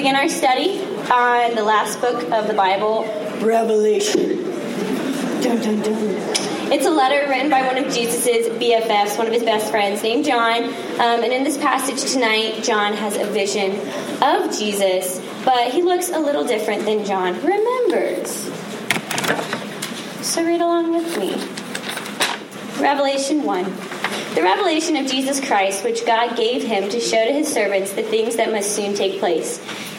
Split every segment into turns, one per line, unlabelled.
Begin our study on the last book of the Bible, Revelation. Dun, dun, dun. It's a letter written by one of Jesus' BFFs, one of his best friends, named John. Um, and in this passage tonight, John has a vision of Jesus, but he looks a little different than John remembers. So read along with me. Revelation 1. The revelation of Jesus Christ, which God gave him to show to his servants the things that must soon take place.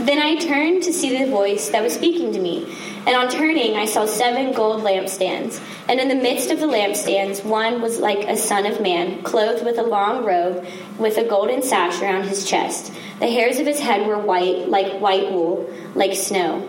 Then I turned to see the voice that was speaking to me. And on turning, I saw seven gold lampstands. And in the midst of the lampstands, one was like a son of man, clothed with a long robe, with a golden sash around his chest. The hairs of his head were white, like white wool, like snow.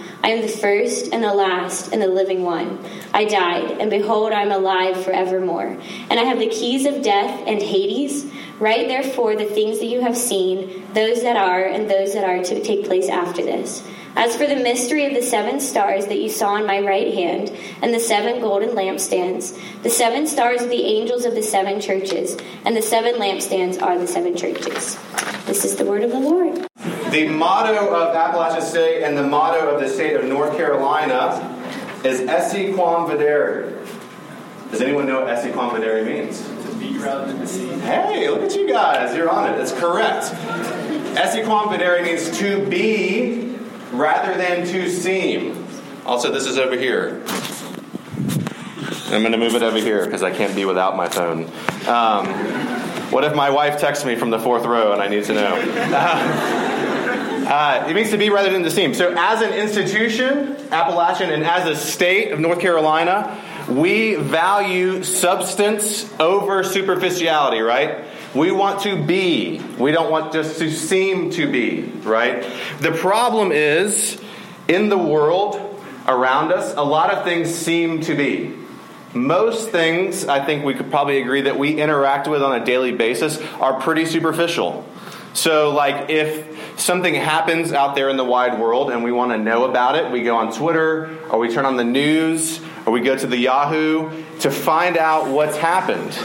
I am the first and the last and the living one. I died, and behold, I am alive forevermore. And I have the keys of death and Hades. Write therefore the things that you have seen, those that are, and those that are to take place after this. As for the mystery of the seven stars that you saw in my right hand, and the seven golden lampstands, the seven stars are the angels of the seven churches, and the seven lampstands are the seven churches. This is the word of the Lord.
The motto of Appalachian State and the motto of the state of North Carolina is Esse Quam Videre. Does anyone know what Esse Quam Videre means? To be rather than to see. Hey, look at you guys. You're on it. That's correct. Esse Quam Videre means to be rather than to seem. Also, this is over here. I'm going to move it over here because I can't be without my phone. Um, what if my wife texts me from the fourth row and I need to know? Uh, it means to be rather than to seem. So, as an institution, Appalachian, and as a state of North Carolina, we value substance over superficiality, right? We want to be. We don't want just to seem to be, right? The problem is, in the world around us, a lot of things seem to be. Most things, I think we could probably agree that we interact with on a daily basis are pretty superficial. So, like, if something happens out there in the wide world and we want to know about it, we go on Twitter or we turn on the news or we go to the Yahoo to find out what's happened.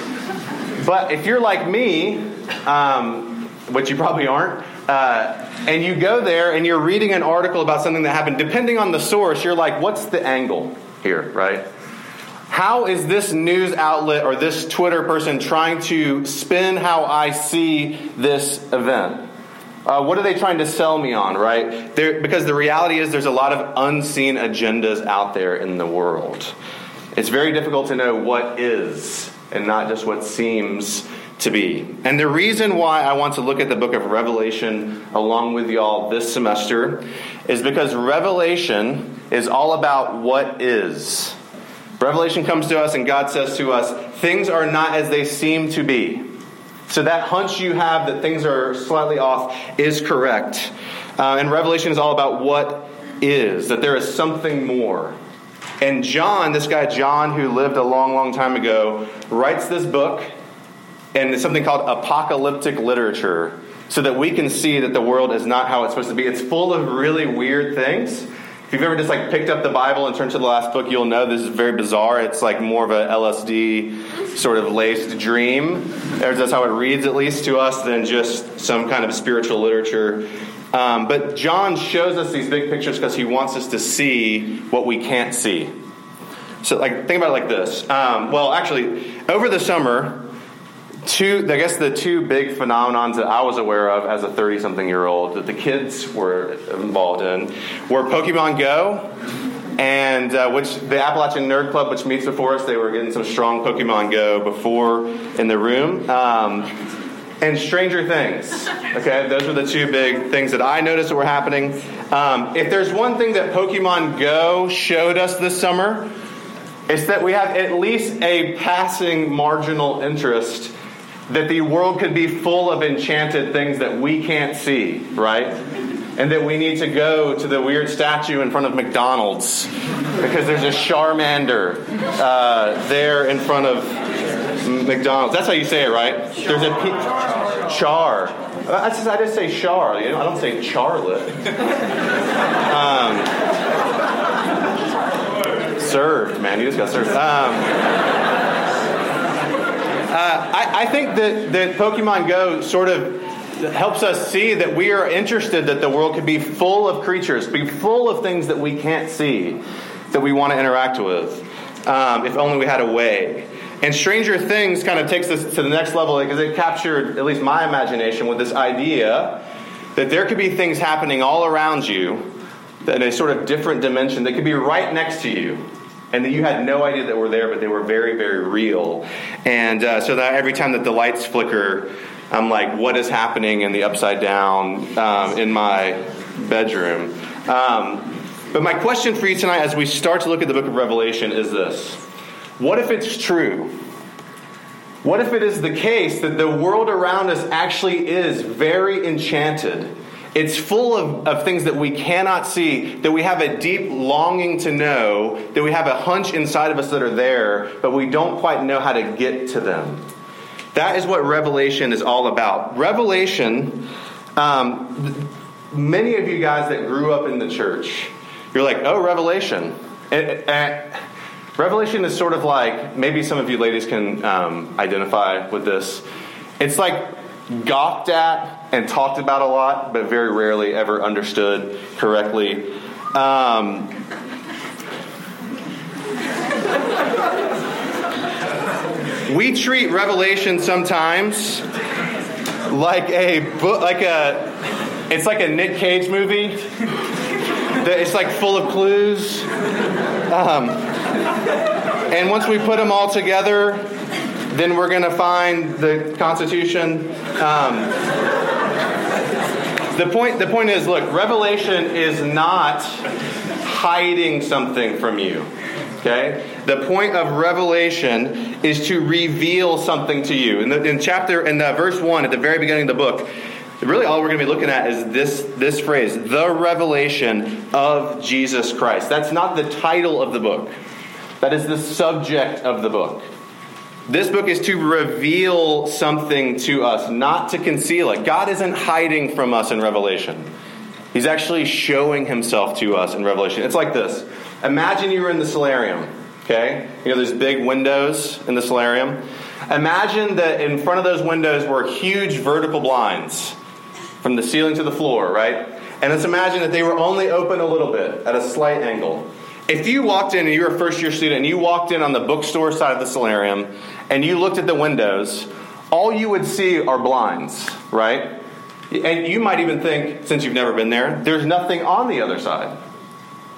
But if you're like me, um, which you probably aren't, uh, and you go there and you're reading an article about something that happened, depending on the source, you're like, what's the angle here, right? How is this news outlet or this Twitter person trying to spin how I see this event? Uh, what are they trying to sell me on, right? They're, because the reality is there's a lot of unseen agendas out there in the world. It's very difficult to know what is and not just what seems to be. And the reason why I want to look at the book of Revelation along with y'all this semester is because Revelation is all about what is. Revelation comes to us, and God says to us, things are not as they seem to be. So that hunch you have that things are slightly off is correct. Uh, and Revelation is all about what is, that there is something more. And John, this guy John, who lived a long, long time ago, writes this book, and it's something called apocalyptic literature, so that we can see that the world is not how it's supposed to be. It's full of really weird things. If you've ever just like picked up the Bible and turned to the last book, you'll know this is very bizarre. It's like more of a LSD sort of laced dream. That's how it reads, at least to us, than just some kind of spiritual literature. Um, but John shows us these big pictures because he wants us to see what we can't see. So, like, think about it like this. Um, well, actually, over the summer, two i guess the two big phenomenons that i was aware of as a 30 something year old that the kids were involved in were pokemon go and uh, which the appalachian nerd club which meets before us they were getting some strong pokemon go before in the room. Um, and stranger things okay? Those were the two big things that i noticed that were happening. Um, if there's one thing that pokemon go showed us this summer it's that we have at least a passing marginal interest that the world could be full of enchanted things that we can't see, right? And that we need to go to the weird statue in front of McDonald's because there's a Charmander uh, there in front of McDonald's. That's how you say it, right? There's a pe- char. I just, I just say char. You know, I don't say charlotte. Um, served, man. You just got served. Um, uh, I, I, think that, that Pokemon Go sort of helps us see that we are interested that the world could be full of creatures, be full of things that we can't see, that we want to interact with, um, if only we had a way. And Stranger Things kind of takes this to the next level because it captured at least my imagination with this idea that there could be things happening all around you in a sort of different dimension that could be right next to you and that you had no idea that were there, but they were very, very real. And uh, so that every time that the lights flicker, I'm like, what is happening in the upside down um, in my bedroom? Um, but my question for you tonight, as we start to look at the book of Revelation, is this What if it's true? What if it is the case that the world around us actually is very enchanted? It's full of, of things that we cannot see, that we have a deep longing to know, that we have a hunch inside of us that are there, but we don't quite know how to get to them. That is what Revelation is all about. Revelation, um, many of you guys that grew up in the church, you're like, oh, Revelation. And, and Revelation is sort of like, maybe some of you ladies can um, identify with this. It's like gawked at and talked about a lot, but very rarely ever understood correctly. Um, we treat Revelation sometimes like a book, like a, it's like a Nick Cage movie. It's like full of clues. Um, and once we put them all together, then we're going to find the Constitution. Um, the point, the point is look, Revelation is not hiding something from you. Okay? The point of Revelation is to reveal something to you. In, the, in chapter, in the verse 1, at the very beginning of the book, really all we're going to be looking at is this, this phrase, the revelation of Jesus Christ. That's not the title of the book. That is the subject of the book. This book is to reveal something to us, not to conceal it. God isn't hiding from us in Revelation. He's actually showing himself to us in Revelation. It's like this Imagine you were in the solarium, okay? You know, there's big windows in the solarium. Imagine that in front of those windows were huge vertical blinds from the ceiling to the floor, right? And let's imagine that they were only open a little bit at a slight angle. If you walked in and you were a first year student and you walked in on the bookstore side of the solarium and you looked at the windows, all you would see are blinds, right? And you might even think, since you've never been there, there's nothing on the other side.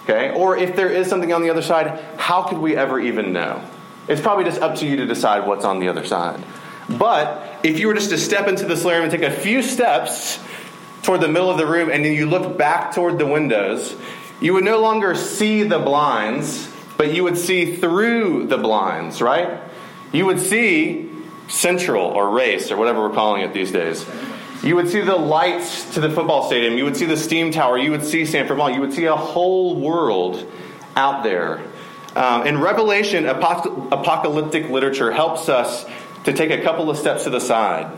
Okay? Or if there is something on the other side, how could we ever even know? It's probably just up to you to decide what's on the other side. But if you were just to step into the solarium and take a few steps toward the middle of the room and then you look back toward the windows, you would no longer see the blinds, but you would see through the blinds, right? You would see Central or Race or whatever we're calling it these days. You would see the lights to the football stadium. You would see the steam tower. You would see Sanford Mall. You would see a whole world out there. Um, in Revelation, apocalyptic literature helps us to take a couple of steps to the side.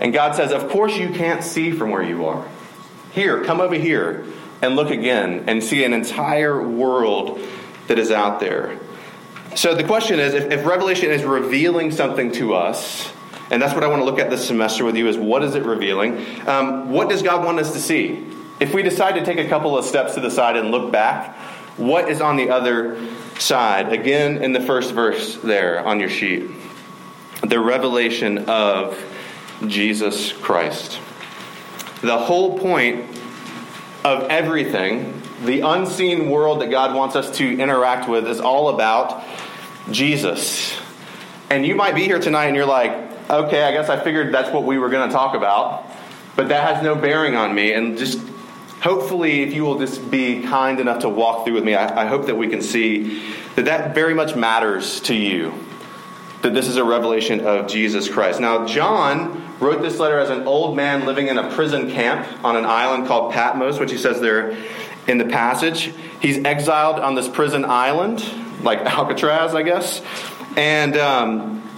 And God says, Of course, you can't see from where you are. Here, come over here and look again and see an entire world that is out there. So the question is if, if Revelation is revealing something to us, and that's what I want to look at this semester with you is what is it revealing? Um, what does God want us to see? If we decide to take a couple of steps to the side and look back, what is on the other side? Again, in the first verse there on your sheet, the revelation of Jesus Christ. The whole point of everything, the unseen world that God wants us to interact with, is all about Jesus. And you might be here tonight and you're like, okay, I guess I figured that's what we were going to talk about, but that has no bearing on me. And just hopefully, if you will just be kind enough to walk through with me, I, I hope that we can see that that very much matters to you. That this is a revelation of Jesus Christ. Now, John wrote this letter as an old man living in a prison camp on an island called Patmos, which he says there in the passage. He's exiled on this prison island, like Alcatraz, I guess. And um,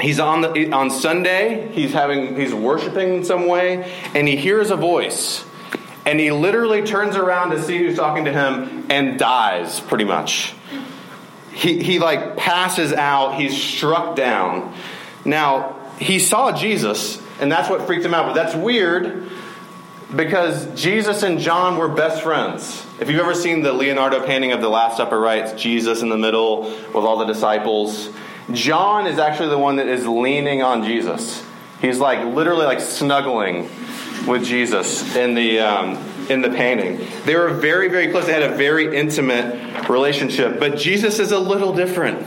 he's on the on Sunday. He's having he's worshiping in some way, and he hears a voice, and he literally turns around to see who's talking to him and dies. Pretty much, he he like passes out. He's struck down. Now he saw Jesus, and that's what freaked him out. But that's weird because Jesus and John were best friends. If you've ever seen the Leonardo painting of the Last Supper, right? It's Jesus in the middle with all the disciples. John is actually the one that is leaning on Jesus. He's like literally like snuggling with Jesus in the um, in the painting. They were very very close. They had a very intimate relationship. But Jesus is a little different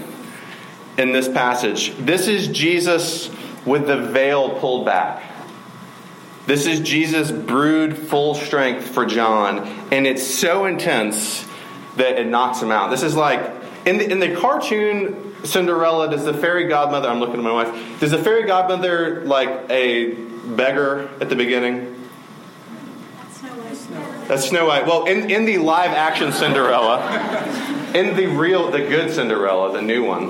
in this passage. This is Jesus with the veil pulled back. This is Jesus' brood full strength for John, and it's so intense that it knocks him out. This is like in the, in the cartoon Cinderella, does the fairy godmother, I'm looking at my wife, does the fairy godmother like a beggar at the beginning? That's Snow White. Well, in, in the live action Cinderella, in the real, the good Cinderella, the new one,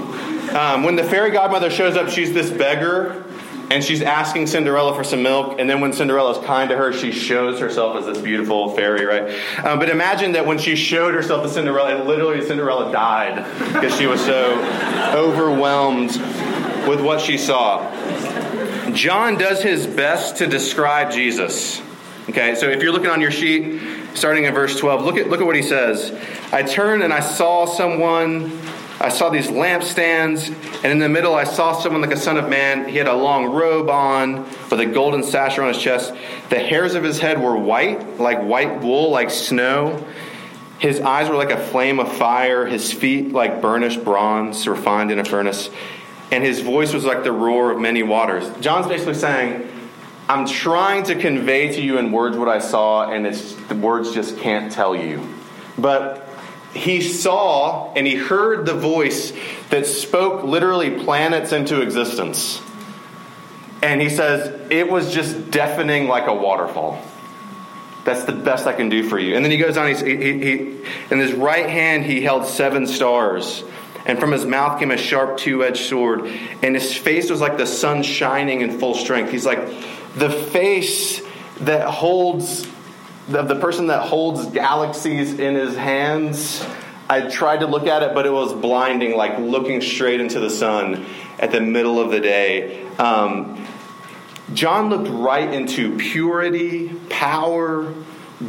um, when the fairy godmother shows up, she's this beggar and she's asking Cinderella for some milk. And then when Cinderella is kind to her, she shows herself as this beautiful fairy, right? Um, but imagine that when she showed herself to Cinderella, it literally Cinderella died because she was so overwhelmed with what she saw. John does his best to describe Jesus. Okay, so if you're looking on your sheet, starting in verse 12, look at, look at what he says. I turned and I saw someone I saw these lampstands, and in the middle I saw someone like a son of man. He had a long robe on with a golden sash around his chest. The hairs of his head were white, like white wool, like snow. His eyes were like a flame of fire, his feet like burnished bronze refined in a furnace, and his voice was like the roar of many waters. John's basically saying, I'm trying to convey to you in words what I saw, and the words just can't tell you. But he saw and he heard the voice that spoke literally planets into existence. And he says, it was just deafening like a waterfall. That's the best I can do for you. And then he goes on, he, he, in his right hand, he held seven stars. And from his mouth came a sharp two edged sword. And his face was like the sun shining in full strength. He's like the face that holds the, the person that holds galaxies in his hands. I tried to look at it, but it was blinding, like looking straight into the sun at the middle of the day. Um, John looked right into purity, power,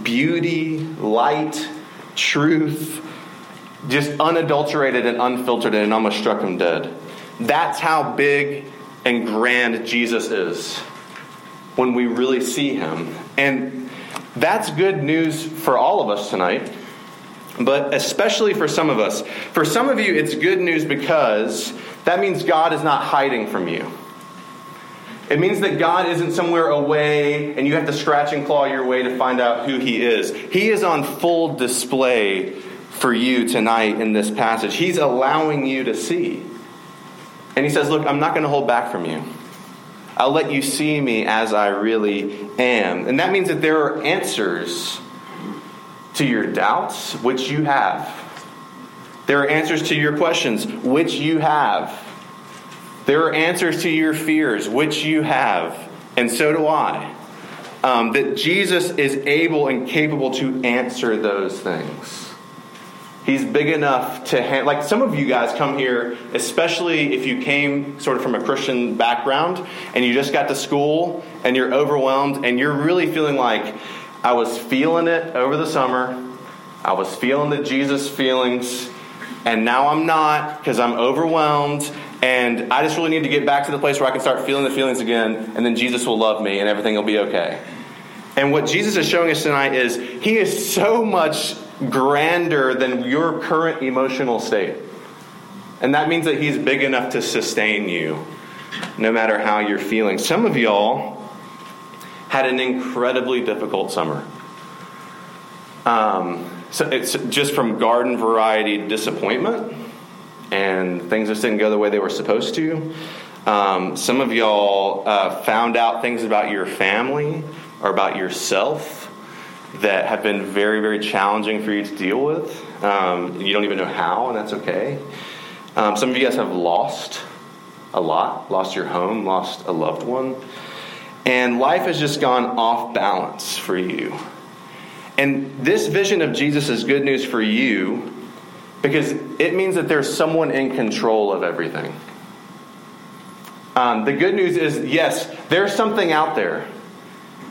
beauty, light, truth, just unadulterated and unfiltered, and almost struck him dead. That's how big and grand Jesus is when we really see him. And that's good news for all of us tonight, but especially for some of us. For some of you, it's good news because that means God is not hiding from you. It means that God isn't somewhere away and you have to scratch and claw your way to find out who He is. He is on full display for you tonight in this passage. He's allowing you to see. And he says, Look, I'm not going to hold back from you. I'll let you see me as I really am. And that means that there are answers to your doubts, which you have. There are answers to your questions, which you have. There are answers to your fears, which you have. And so do I. Um, that Jesus is able and capable to answer those things. He's big enough to hand, like some of you guys come here, especially if you came sort of from a Christian background and you just got to school and you're overwhelmed and you're really feeling like, I was feeling it over the summer. I was feeling the Jesus feelings, and now I'm not because I'm overwhelmed. And I just really need to get back to the place where I can start feeling the feelings again, and then Jesus will love me and everything will be okay. And what Jesus is showing us tonight is He is so much grander than your current emotional state. And that means that He's big enough to sustain you no matter how you're feeling. Some of y'all had an incredibly difficult summer. Um, so it's just from garden variety disappointment, and things just didn't go the way they were supposed to. Um, some of y'all uh, found out things about your family or about yourself that have been very, very challenging for you to deal with. Um, you don't even know how, and that's okay. Um, some of you guys have lost a lot, lost your home, lost a loved one, and life has just gone off balance for you. And this vision of Jesus is good news for you because it means that there's someone in control of everything. Um, the good news is yes, there's something out there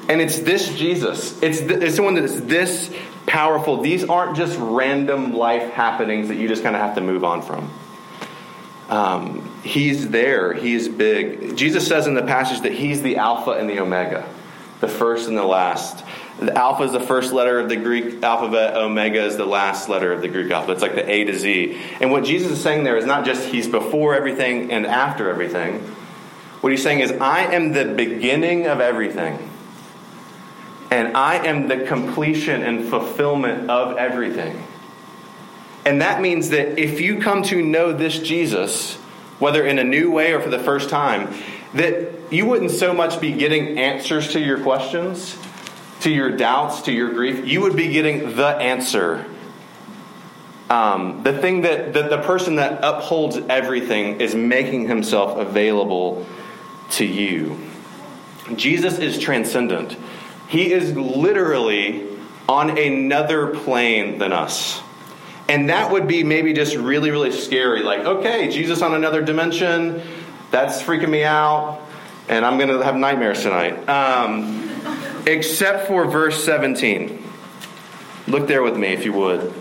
and it's this Jesus. It's, th- it's someone that's this powerful. These aren't just random life happenings that you just kind of have to move on from. Um, he's there. He's big. Jesus says in the passage that he's the Alpha and the Omega, the first and the last. The alpha is the first letter of the Greek alphabet, omega is the last letter of the Greek alphabet. It's like the A to Z. And what Jesus is saying there is not just he's before everything and after everything. What he's saying is, I am the beginning of everything and I am the completion and fulfillment of everything. And that means that if you come to know this Jesus, whether in a new way or for the first time, that you wouldn't so much be getting answers to your questions, to your doubts, to your grief. You would be getting the answer. Um, the thing that, that the person that upholds everything is making himself available to you. Jesus is transcendent. He is literally on another plane than us. And that would be maybe just really, really scary. Like, okay, Jesus on another dimension, that's freaking me out, and I'm going to have nightmares tonight. Um, except for verse 17. Look there with me, if you would.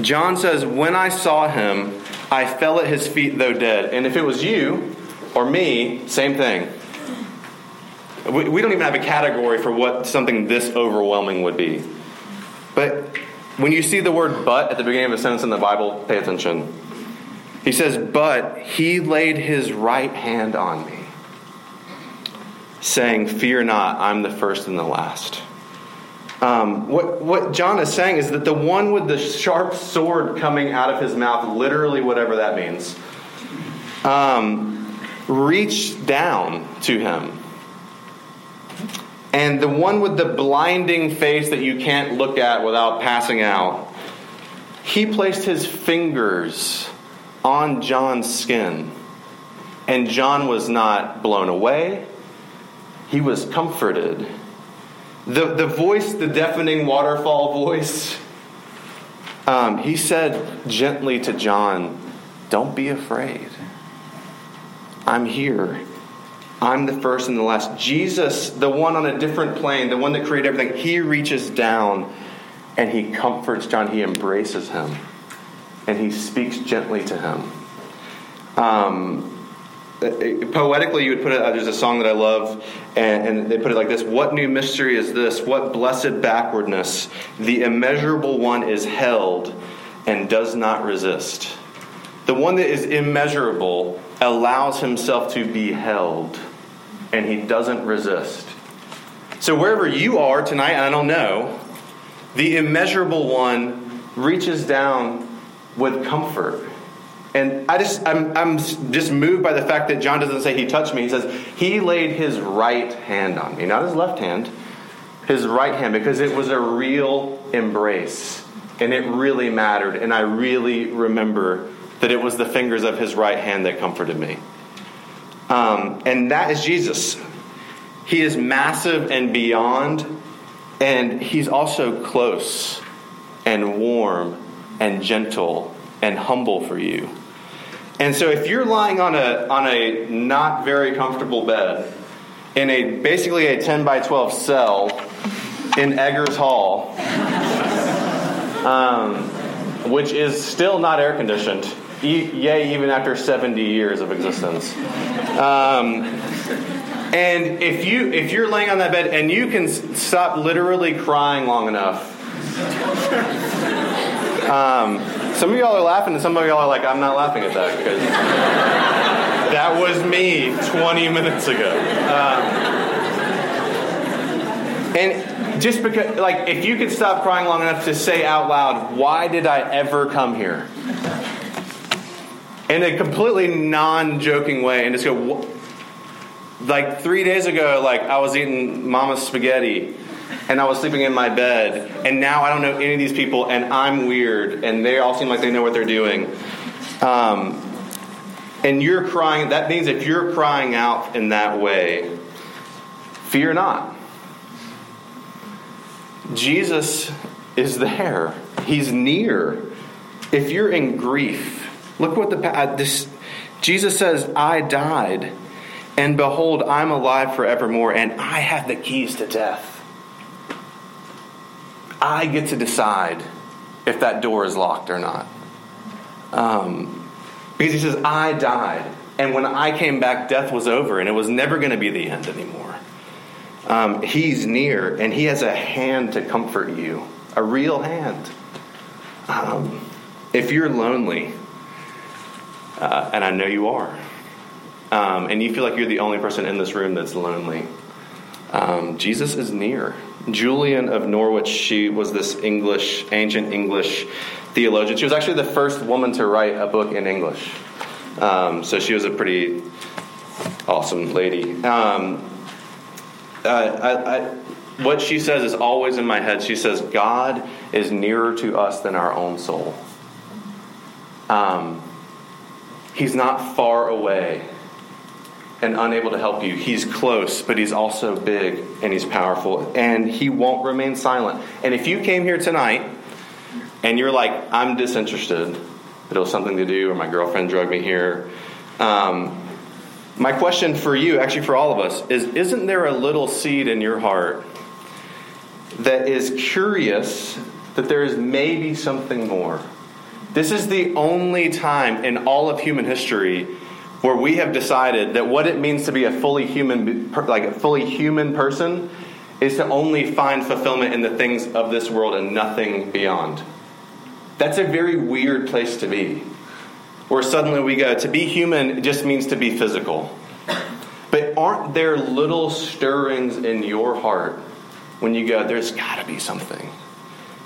John says, When I saw him, I fell at his feet, though dead. And if it was you or me, same thing. We, we don't even have a category for what something this overwhelming would be. But when you see the word but at the beginning of a sentence in the Bible, pay attention. He says, But he laid his right hand on me, saying, Fear not, I'm the first and the last. Um, what, what John is saying is that the one with the sharp sword coming out of his mouth, literally whatever that means, um, reached down to him and the one with the blinding face that you can't look at without passing out, he placed his fingers on John's skin. And John was not blown away, he was comforted. The, the voice, the deafening waterfall voice, um, he said gently to John, Don't be afraid. I'm here. I'm the first and the last. Jesus, the one on a different plane, the one that created everything, he reaches down and he comforts John. He embraces him and he speaks gently to him. Um, poetically, you would put it, uh, there's a song that I love, and, and they put it like this What new mystery is this? What blessed backwardness? The immeasurable one is held and does not resist. The one that is immeasurable allows himself to be held and he doesn't resist. So, wherever you are tonight, I don't know, the immeasurable one reaches down with comfort. And I just, I'm, I'm just moved by the fact that John doesn't say he touched me. He says he laid his right hand on me, not his left hand, his right hand, because it was a real embrace. And it really mattered. And I really remember that it was the fingers of his right hand that comforted me. Um, and that is Jesus. He is massive and beyond, and he's also close and warm and gentle and humble for you. And so if you're lying on a on a not very comfortable bed in a basically a 10 by 12 cell in Eggers Hall, um, which is still not air conditioned, yay, even after 70 years of existence. Um, and if you if you're laying on that bed and you can stop literally crying long enough, um, some of y'all are laughing and some of y'all are like, I'm not laughing at that because that was me 20 minutes ago. Um, and just because, like, if you could stop crying long enough to say out loud, why did I ever come here? In a completely non joking way, and just go, like three days ago, like I was eating mama's spaghetti and I was sleeping in my bed, and now I don't know any of these people, and I'm weird, and they all seem like they know what they're doing. Um, and you're crying, that means if you're crying out in that way, fear not. Jesus is there, He's near. If you're in grief, look what the uh, this Jesus says, I died and behold, I'm alive forevermore, and I have the keys to death. I get to decide if that door is locked or not. Um, because he says, I died. And when I came back, death was over, and it was never going to be the end anymore. Um, he's near, and he has a hand to comfort you, a real hand. Um, if you're lonely, uh, and I know you are, um, and you feel like you're the only person in this room that's lonely, um, Jesus is near. Julian of Norwich, she was this English, ancient English theologian. She was actually the first woman to write a book in English. Um, so she was a pretty awesome lady. Um, I, I, what she says is always in my head. She says, God is nearer to us than our own soul. Um, he's not far away and unable to help you. He's close, but he's also big and he's powerful, and he won't remain silent. And if you came here tonight and you're like, I'm disinterested, it was something to do, or my girlfriend drug me here. Um, my question for you, actually for all of us, is Isn't there a little seed in your heart that is curious that there is maybe something more? This is the only time in all of human history where we have decided that what it means to be a fully human like a fully human person is to only find fulfillment in the things of this world and nothing beyond. That's a very weird place to be. Where suddenly we go, to be human just means to be physical. But aren't there little stirrings in your heart when you go, there's got to be something?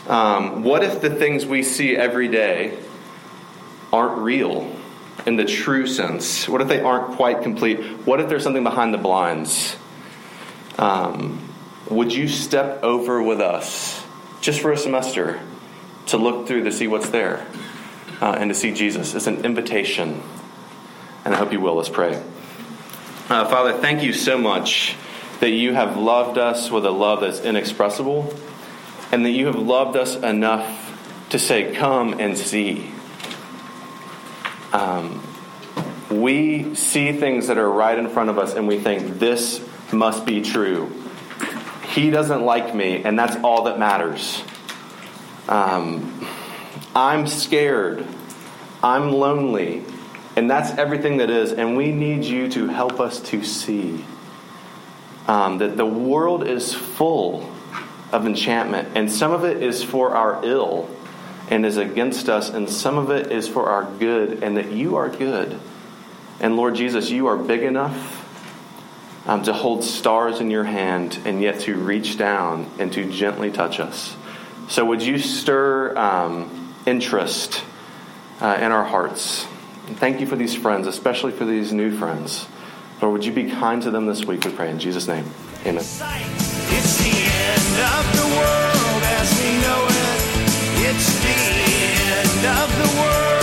Um, what if the things we see every day aren't real? in the true sense? What if they aren't quite complete? What if there's something behind the blinds? Um, would you step over with us just for a semester to look through to see what's there uh, and to see Jesus? It's an invitation, and I hope you will. Let's pray. Uh, Father, thank you so much that you have loved us with a love that's inexpressible, and that you have loved us enough to say, Come and see. Um, we see things that are right in front of us and we think, this must be true. He doesn't like me, and that's all that matters. Um, I'm scared. I'm lonely. And that's everything that is. And we need you to help us to see um, that the world is full of enchantment, and some of it is for our ill and is against us, and some of it is for our good, and that you are good. And Lord Jesus, you are big enough um, to hold stars in your hand and yet to reach down and to gently touch us. So, would you stir um, interest uh, in our hearts? And thank you for these friends, especially for these new friends. Lord, would you be kind to them this week, we pray. In Jesus' name, amen. It's the end of the world as we know it. It's the end of the world.